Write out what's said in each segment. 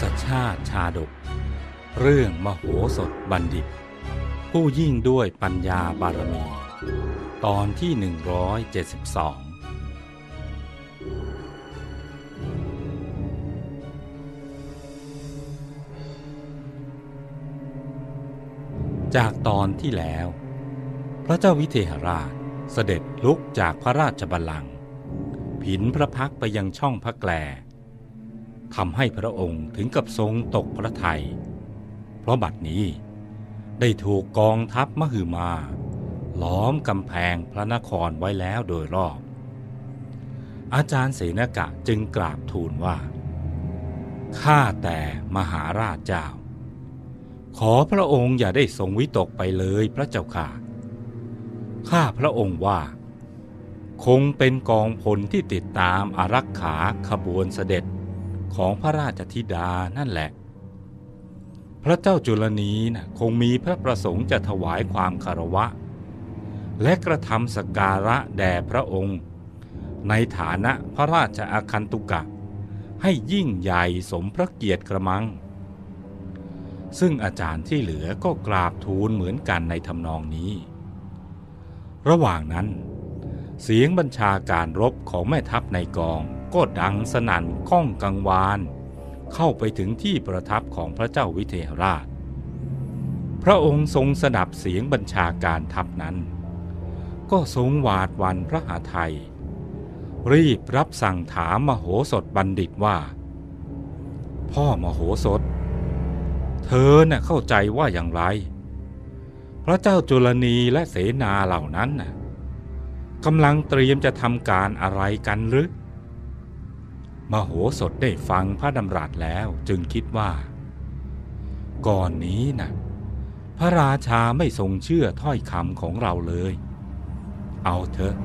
สชาติชาดก เรื่องมโหสถบัณฑิต ผู้ยิ่งด้วยปัญญาบารมี ตอนที่ 172 จากตอนที่แล้ว พระเจ้าวิเทหราชเสด็จลุกจากพระราชบัลลังก์ผินพระพักไปยังช่องพระแกล ทำให้พระองค์ถึงกับทรงตกพระทัย เพราะบัดนี้ได้ถูกกองทัพมหึมา ล้อมกำแพงพระนครไว้แล้วโดยรอบ อาจารย์เสนกะจึงกราบทูลว่า ข้าแต่มหาราชเจ้า ขอพระองค์อย่าได้ทรงวิตกไปเลยพระเจ้าค่ะ ข้าพระองค์ว่า คงเป็นกองพลที่ติดตามอารักขาขบวนเสด็จ ของพระราชธิดานั่นแหละ พระเจ้าจุลนีนะคงมีพระประสงค์จะถวายความคารวะ และกระทำสการะแด่พระองค์ ในฐานะพระราชอาคันตุกะ ให้ยิ่งใหญ่สมพระเกียรติกระมัง ซึ่งอาจารย์ที่เหลือก็กราบทูลเหมือนกันในทำนองนี้ ระหว่างนั้นเสียงบัญชาการรบของแม่ทัพในกอง ก็ดังสนั่นก้องกังวาน เข้าไปถึงที่ประทับของพระเจ้าวิเทหราช พระองค์ทรงสดับเสียงบัญชาการทัพนั้น ก็ทรงหวาดวันพระหาไทย รีบรับสั่งถามมโหสถบัณฑิตว่า พ่อมโหสถ เธอเน่ะเข้าใจว่าอย่างไร พระเจ้าจุลนีและเสนาเหล่านั้นน่ะกำลังเตรียมจะทำการอะไรกันหรือ มโหสถได้ฟังพระดำรัสแล้วจึงคิดว่า ก่อนนี้นะ่ะ พระราชาไม่ทรงเชื่อถ้อยคำของเราเลย เอาเถอะ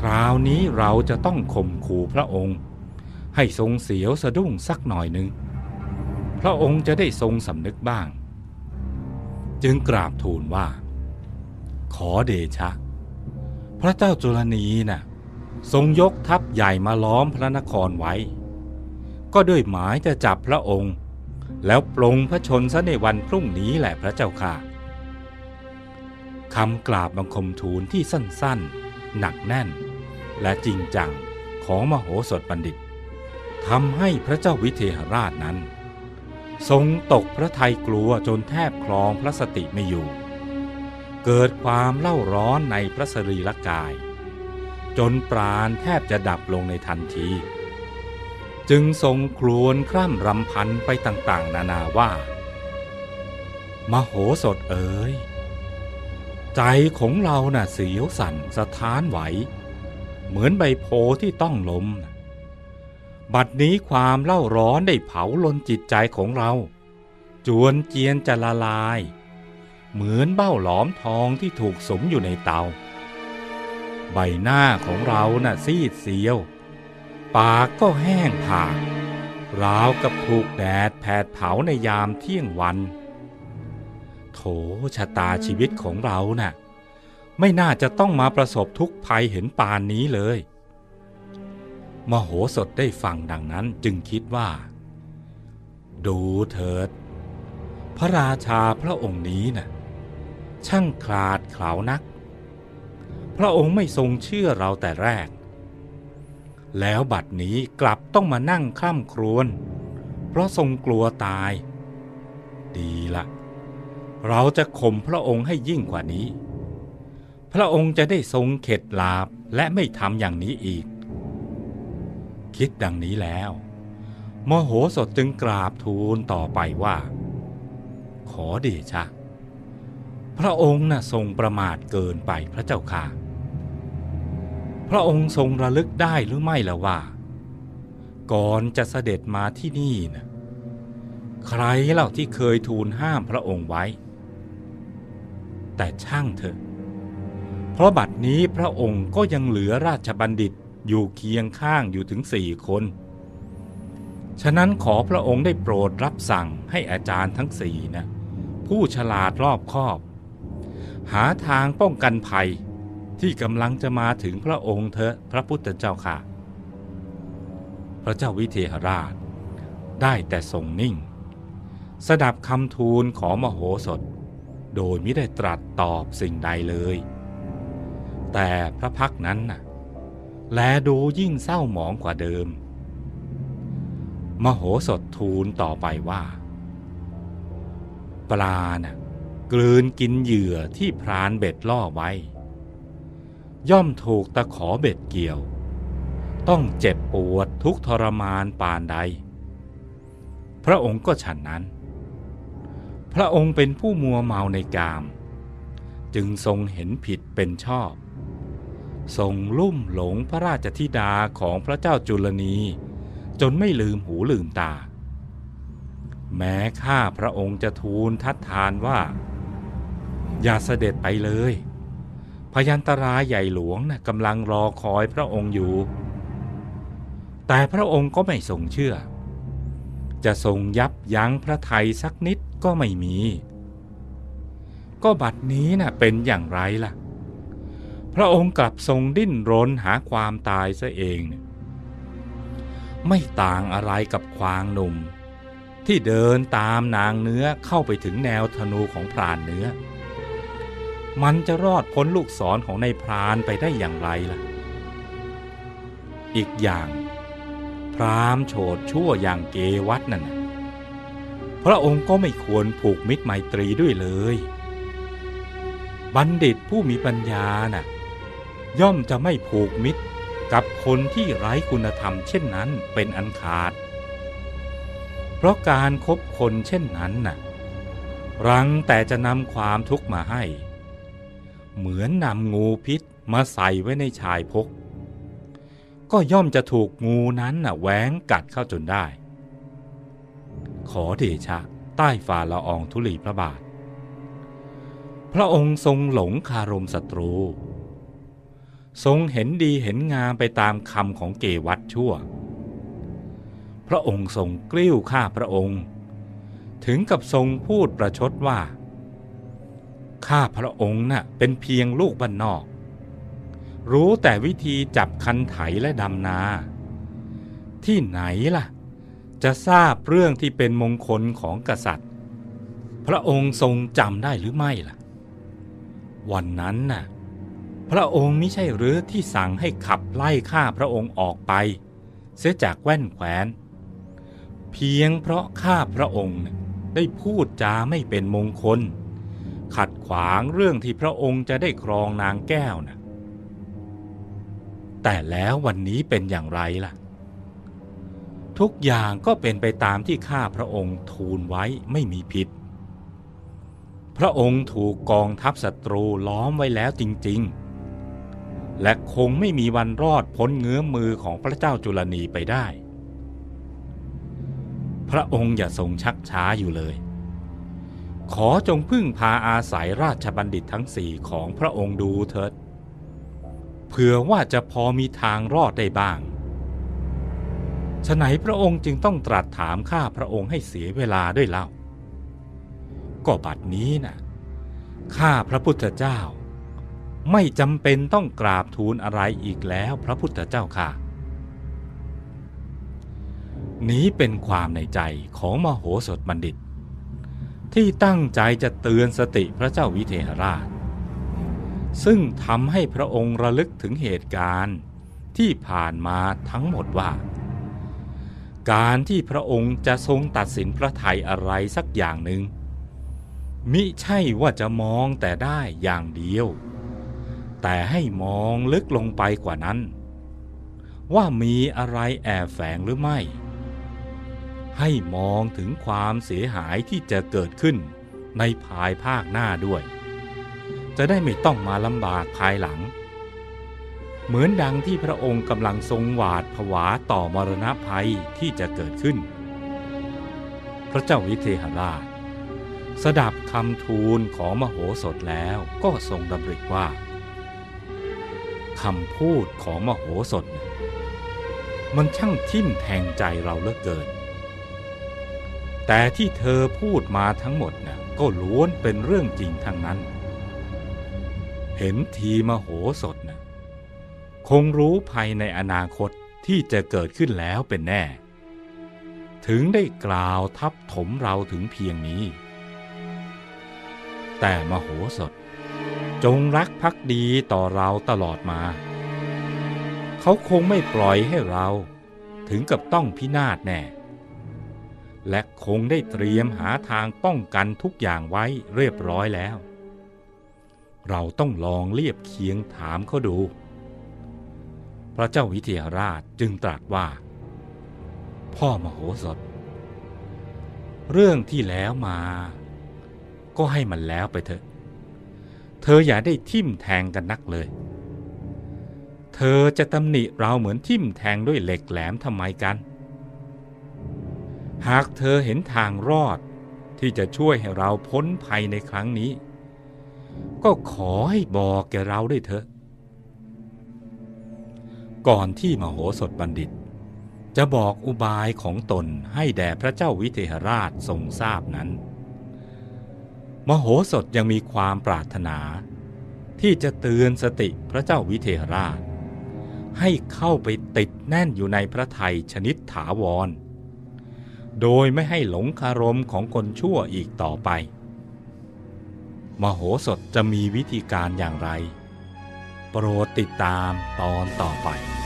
คราวนี้เราจะต้องข่มขู่พระองค์ ให้ทรงเสียวสะดุ้งสักหน่อยหนึ่ง พระองค์จะได้ทรงสำนึกบ้าง จึงกราบทูลว่า ขอเดชะ พระเจ้าจุลนีนะ่ะ ทรงยกทัพใหญ่มาล้อมพระนครไว้ ก็ด้วยหมายจะจับพระองค์ แล้วปลงพระชนซะในวันพรุ่งนี้แหละพระเจ้าค่ะคำกราบบังคมทูลที่สั้นๆ หนักแน่น และจริงจังของมโหสถบัณฑิตทำให้พระเจ้าวิเทหราชนั้น ทรงตกพระทัยกลัวจนแทบคลองพระสติไม่อยู่ เกิดความเล่าร้อนในพระสรีรกาย จนปราณแทบจะดับลงในทันที จึงทรงครวญคร่ำรำพันไปต่างๆ นานาว่า มโหสถเอ๋ยใจของเราน่ะเสียวสั่นสะท้านไหว เหมือนใบโพที่ต้องลม บัดนี้ความเล่าร้อนได้เผาลนจิตใจของเรา จวนเจียนจะละลาย เหมือนเบ้าหลอมทองที่ถูกสมอยู่ในเตา ใบหน้าของเราน่ะซีดเสียว ปากก็แห้งผากราวกับถูกแดดแผดเผาในยามเที่ยงวัน โถชะตาชีวิตของเราน่ะ ไม่น่าจะต้องมาประสบทุกภัยเห็นปานนี้เลย มโหสถได้ฟังดังนั้นจึงคิดว่า ดูเถิด พระราชาพระองค์นี้น่ะ ช่างคลาดเขลานัก พระองค์ไม่ทรงเชื่อเราแต่แรก แล้วบัดนี้กลับต้องมานั่งคร่ำครวญเพราะทรงกลัวตาย ดีละ เราจะข่มพระองค์ให้ยิ่งกว่านี้ พระองค์จะได้ทรงเข็ดลาบและไม่ทำอย่างนี้อีก คิดดังนี้แล้วมโหสถจึงกราบทูลต่อไปว่า ขอเดชะ พระองค์น่ะทรงประมาทเกินไปพระเจ้าค่ะ พระองค์ทรงระลึกได้หรือไม่ละว่า ก่อนจะเสด็จมาที่นี่นะใครเล่าที่เคยทูลห้ามพระองค์ไว้ แต่ช่างเถอะ เพราะบัดนี้พระองค์ก็ยังเหลือราชบัณฑิตอยู่เคียงข้างอยู่ถึงสี่คน ฉะนั้นขอพระองค์ได้โปรดรับสั่งให้อาจารย์ทั้งสี่นะ ผู้ฉลาดรอบคอบ หาทางป้องกันภัย ที่กำลังจะมาถึงพระองค์เถอะพระพุทธเจ้าค่ะ พระเจ้าวิเทหราช ได้แต่ทรงนิ่ง สดับคำทูลของมโหสถ โดยไม่ได้ตรัสตอบสิ่งใดเลย แต่พระพักนั้นน่ะแลดูยิ่งเศร้าหมองกว่าเดิม มโหสถทูลต่อไปว่า ปลาน่ะกลืนกินเหยื่อที่พรานเบ็ดล่อไว้ ย่อมถูกตะขอเบ็ดเกี่ยว ต้องเจ็บปวดทุกทรมานปานใด พระองค์ก็ฉันนั้น พระองค์เป็นผู้มัวเมาในกาม จึงทรงเห็นผิดเป็นชอบ ทรงลุ่มหลงพระราชธิดาของพระเจ้าจุลนี จนไม่ลืมหูลืมตา แม้ข้าพระองค์จะทูลทัดทานว่า อย่าเสด็จไปเลย ยันตรายใหญ่หลวงนะ่ะกำลังรอคอยพระองค์อยู่ แต่พระองค์ก็ไม่ทรงเชื่อ จะทรงยับยั้งพระไทยสักนิดก็ไม่มี ก็บัดนี้นะ่ะเป็นอย่างไรล่ะ พระองค์กลับทรงดิ้นรนหาความตายซะเอง ไม่ต่างอะไรกับควางหนุ่ม ที่เดินตามนางเนื้อเข้าไปถึงแนวธนูของพรานเนื้อ มันจะรอดพ้นลูกศรของในพรานไปได้อย่างไรล่ะ อีกอย่าง พรามโฉดชั่วอย่างเกวัตนั่นนะพระองค์ก็ไม่ควรผูกมิตรไมตรีด้วยเลย บัณฑิตผู้มีปัญญาน่ะ ย่อมจะไม่ผูกมิตรกับคนที่ไร้คุณธรรมเช่นนั้นเป็นอันขาด เพราะการครบคนเช่นนั้นน่ะ รังแต่จะนำความทุกข์มาให้ เหมือนนำงูพิษมาใส่ไว้ในชายพก ก็ย่อมจะถูกงูนั้นน่ะแหวงกัดเข้าจนได้ ขอเดชะใต้ฝ่าละอองธุลีพระบาท พระองค์ทรงหลงคารมศัตรู ทรงเห็นดีเห็นงามไปตามคำของเกวัตชั่ว พระองค์ทรงกลิ้วข้าพระองค์ ถึงกับทรงพูดประชดว่า ข้าพระองค์น่ะเป็นเพียงลูกบ้านนอก รู้แต่วิธีจับคันไถและดำนา ที่ไหนล่ะ จะทราบเรื่องที่เป็นมงคลของกษัตริย์ พระองค์ทรงจำได้หรือไม่ล่ะ วันนั้นน่ะ พระองค์ไม่ใช่หรือที่สั่งให้ขับไล่ข้าพระองค์ออกไป เสียจากแว่นแขวน เพียงเพราะข้าพระองค์ได้พูดจาไม่เป็นมงคล ขัดขวางเรื่องที่พระองค์จะได้ครองนางแก้วนะแต่แล้ววันนี้เป็นอย่างไรล่ะ ทุกอย่างก็เป็นไปตามที่ข้าพระองค์ทูลไว้ไม่มีผิด พระองค์ถูกกองทัพศัตรูล้อมไว้แล้วจริง ๆ และคงไม่มีวันรอดพ้นเงื้อมมือของพระเจ้าจุลนีไปได้ พระองค์อย่าทรงชักช้าอยู่เลย ขอจงพึ่งพาอาศัยราชบัณฑิตทั้งสี่ของพระองค์ดูเถิด เผื่อว่าจะพอมีทางรอดได้บ้างฉไหนพระองค์จึงต้องตรัสถามข้าพระองค์ให้เสียเวลาด้วยเล่า ก็บัดนี้นะข้าพระพุทธเจ้า ไม่จำเป็นต้องกราบทูลอะไรอีกแล้วพระพุทธเจ้าค่ะ นี้เป็นความในใจของมโหสถบัณฑิต ที่ตั้งใจจะเตือนสติพระเจ้าวิเทหราช ซึ่งทำให้พระองค์ระลึกถึงเหตุการณ์ที่ผ่านมาทั้งหมดว่า การที่พระองค์จะทรงตัดสินพระไทยอะไรสักอย่างหนึ่ง มิใช่ว่าจะมองแต่ได้อย่างเดียว แต่ให้มองลึกลงไปกว่านั้น ว่ามีอะไรแอบแฝงหรือไม่ ให้มองถึงความเสียหายที่จะเกิดขึ้นในภายภาคหน้าด้วย จะได้ไม่ต้องมาลำบากภายหลัง เหมือนดังที่พระองค์กำลังทรงหวาดผวาต่อมรณะภัยที่จะเกิดขึ้น พระเจ้าวิเทหราช สดับคำทูลของมโหสถแล้วก็ทรงดำริว่าคำพูดของมโหสถเนี่ยมันช่างทิ่มแทงใจเราเหลือเกิน แต่ที่เธอพูดมาทั้งหมดนะ่ะก็ล้วนเป็นเรื่องจริงทั้งนั้น เห็นทีมโหสถนะคงรู้ภัยในอนาคตที่จะเกิดขึ้นแล้วเป็นแน่ ถึงได้กล่าวทับถมเราถึงเพียงนี้ แต่มโหสถ จงรักภักดีต่อเราตลอดมา เขาคงไม่ปล่อยให้เราถึงกับต้องพินาศแน่ และคงได้เตรียมหาทางป้องกันทุกอย่างไว้เรียบร้อยแล้ว เราต้องลองเรียบเคียงถามเขาดู พระเจ้าวิเทหราชจึงตรัสว่า พ่อมโหสถ เรื่องที่แล้วมา ก็ให้มันแล้วไปเถอะ เธออย่าได้ทิ่มแทงกันนักเลย เธอจะตำหนิเราเหมือนทิ่มแทงด้วยเหล็กแหลมทำไมกัน หากเธอเห็นทางรอดที่จะช่วยให้เราพ้นภัยในครั้งนี้ ก็ขอให้บอกแกเราด้วยเถอะ ก่อนที่มโหสถบัณฑิต จะบอกอุบายของตนให้แด่พระเจ้าวิเทหราชทรงทราบนั้น มโหสถยังมีความปรารถนา ที่จะเตือนสติพระเจ้าวิเทหราช ให้เข้าไปติดแน่นอยู่ในพระไทยชนิดถาวร โดยไม่ให้หลงคารมของคนชั่วอีกต่อไป มโหสถจะมีวิธีการอย่างไร โปรดติดตามตอนต่อไป「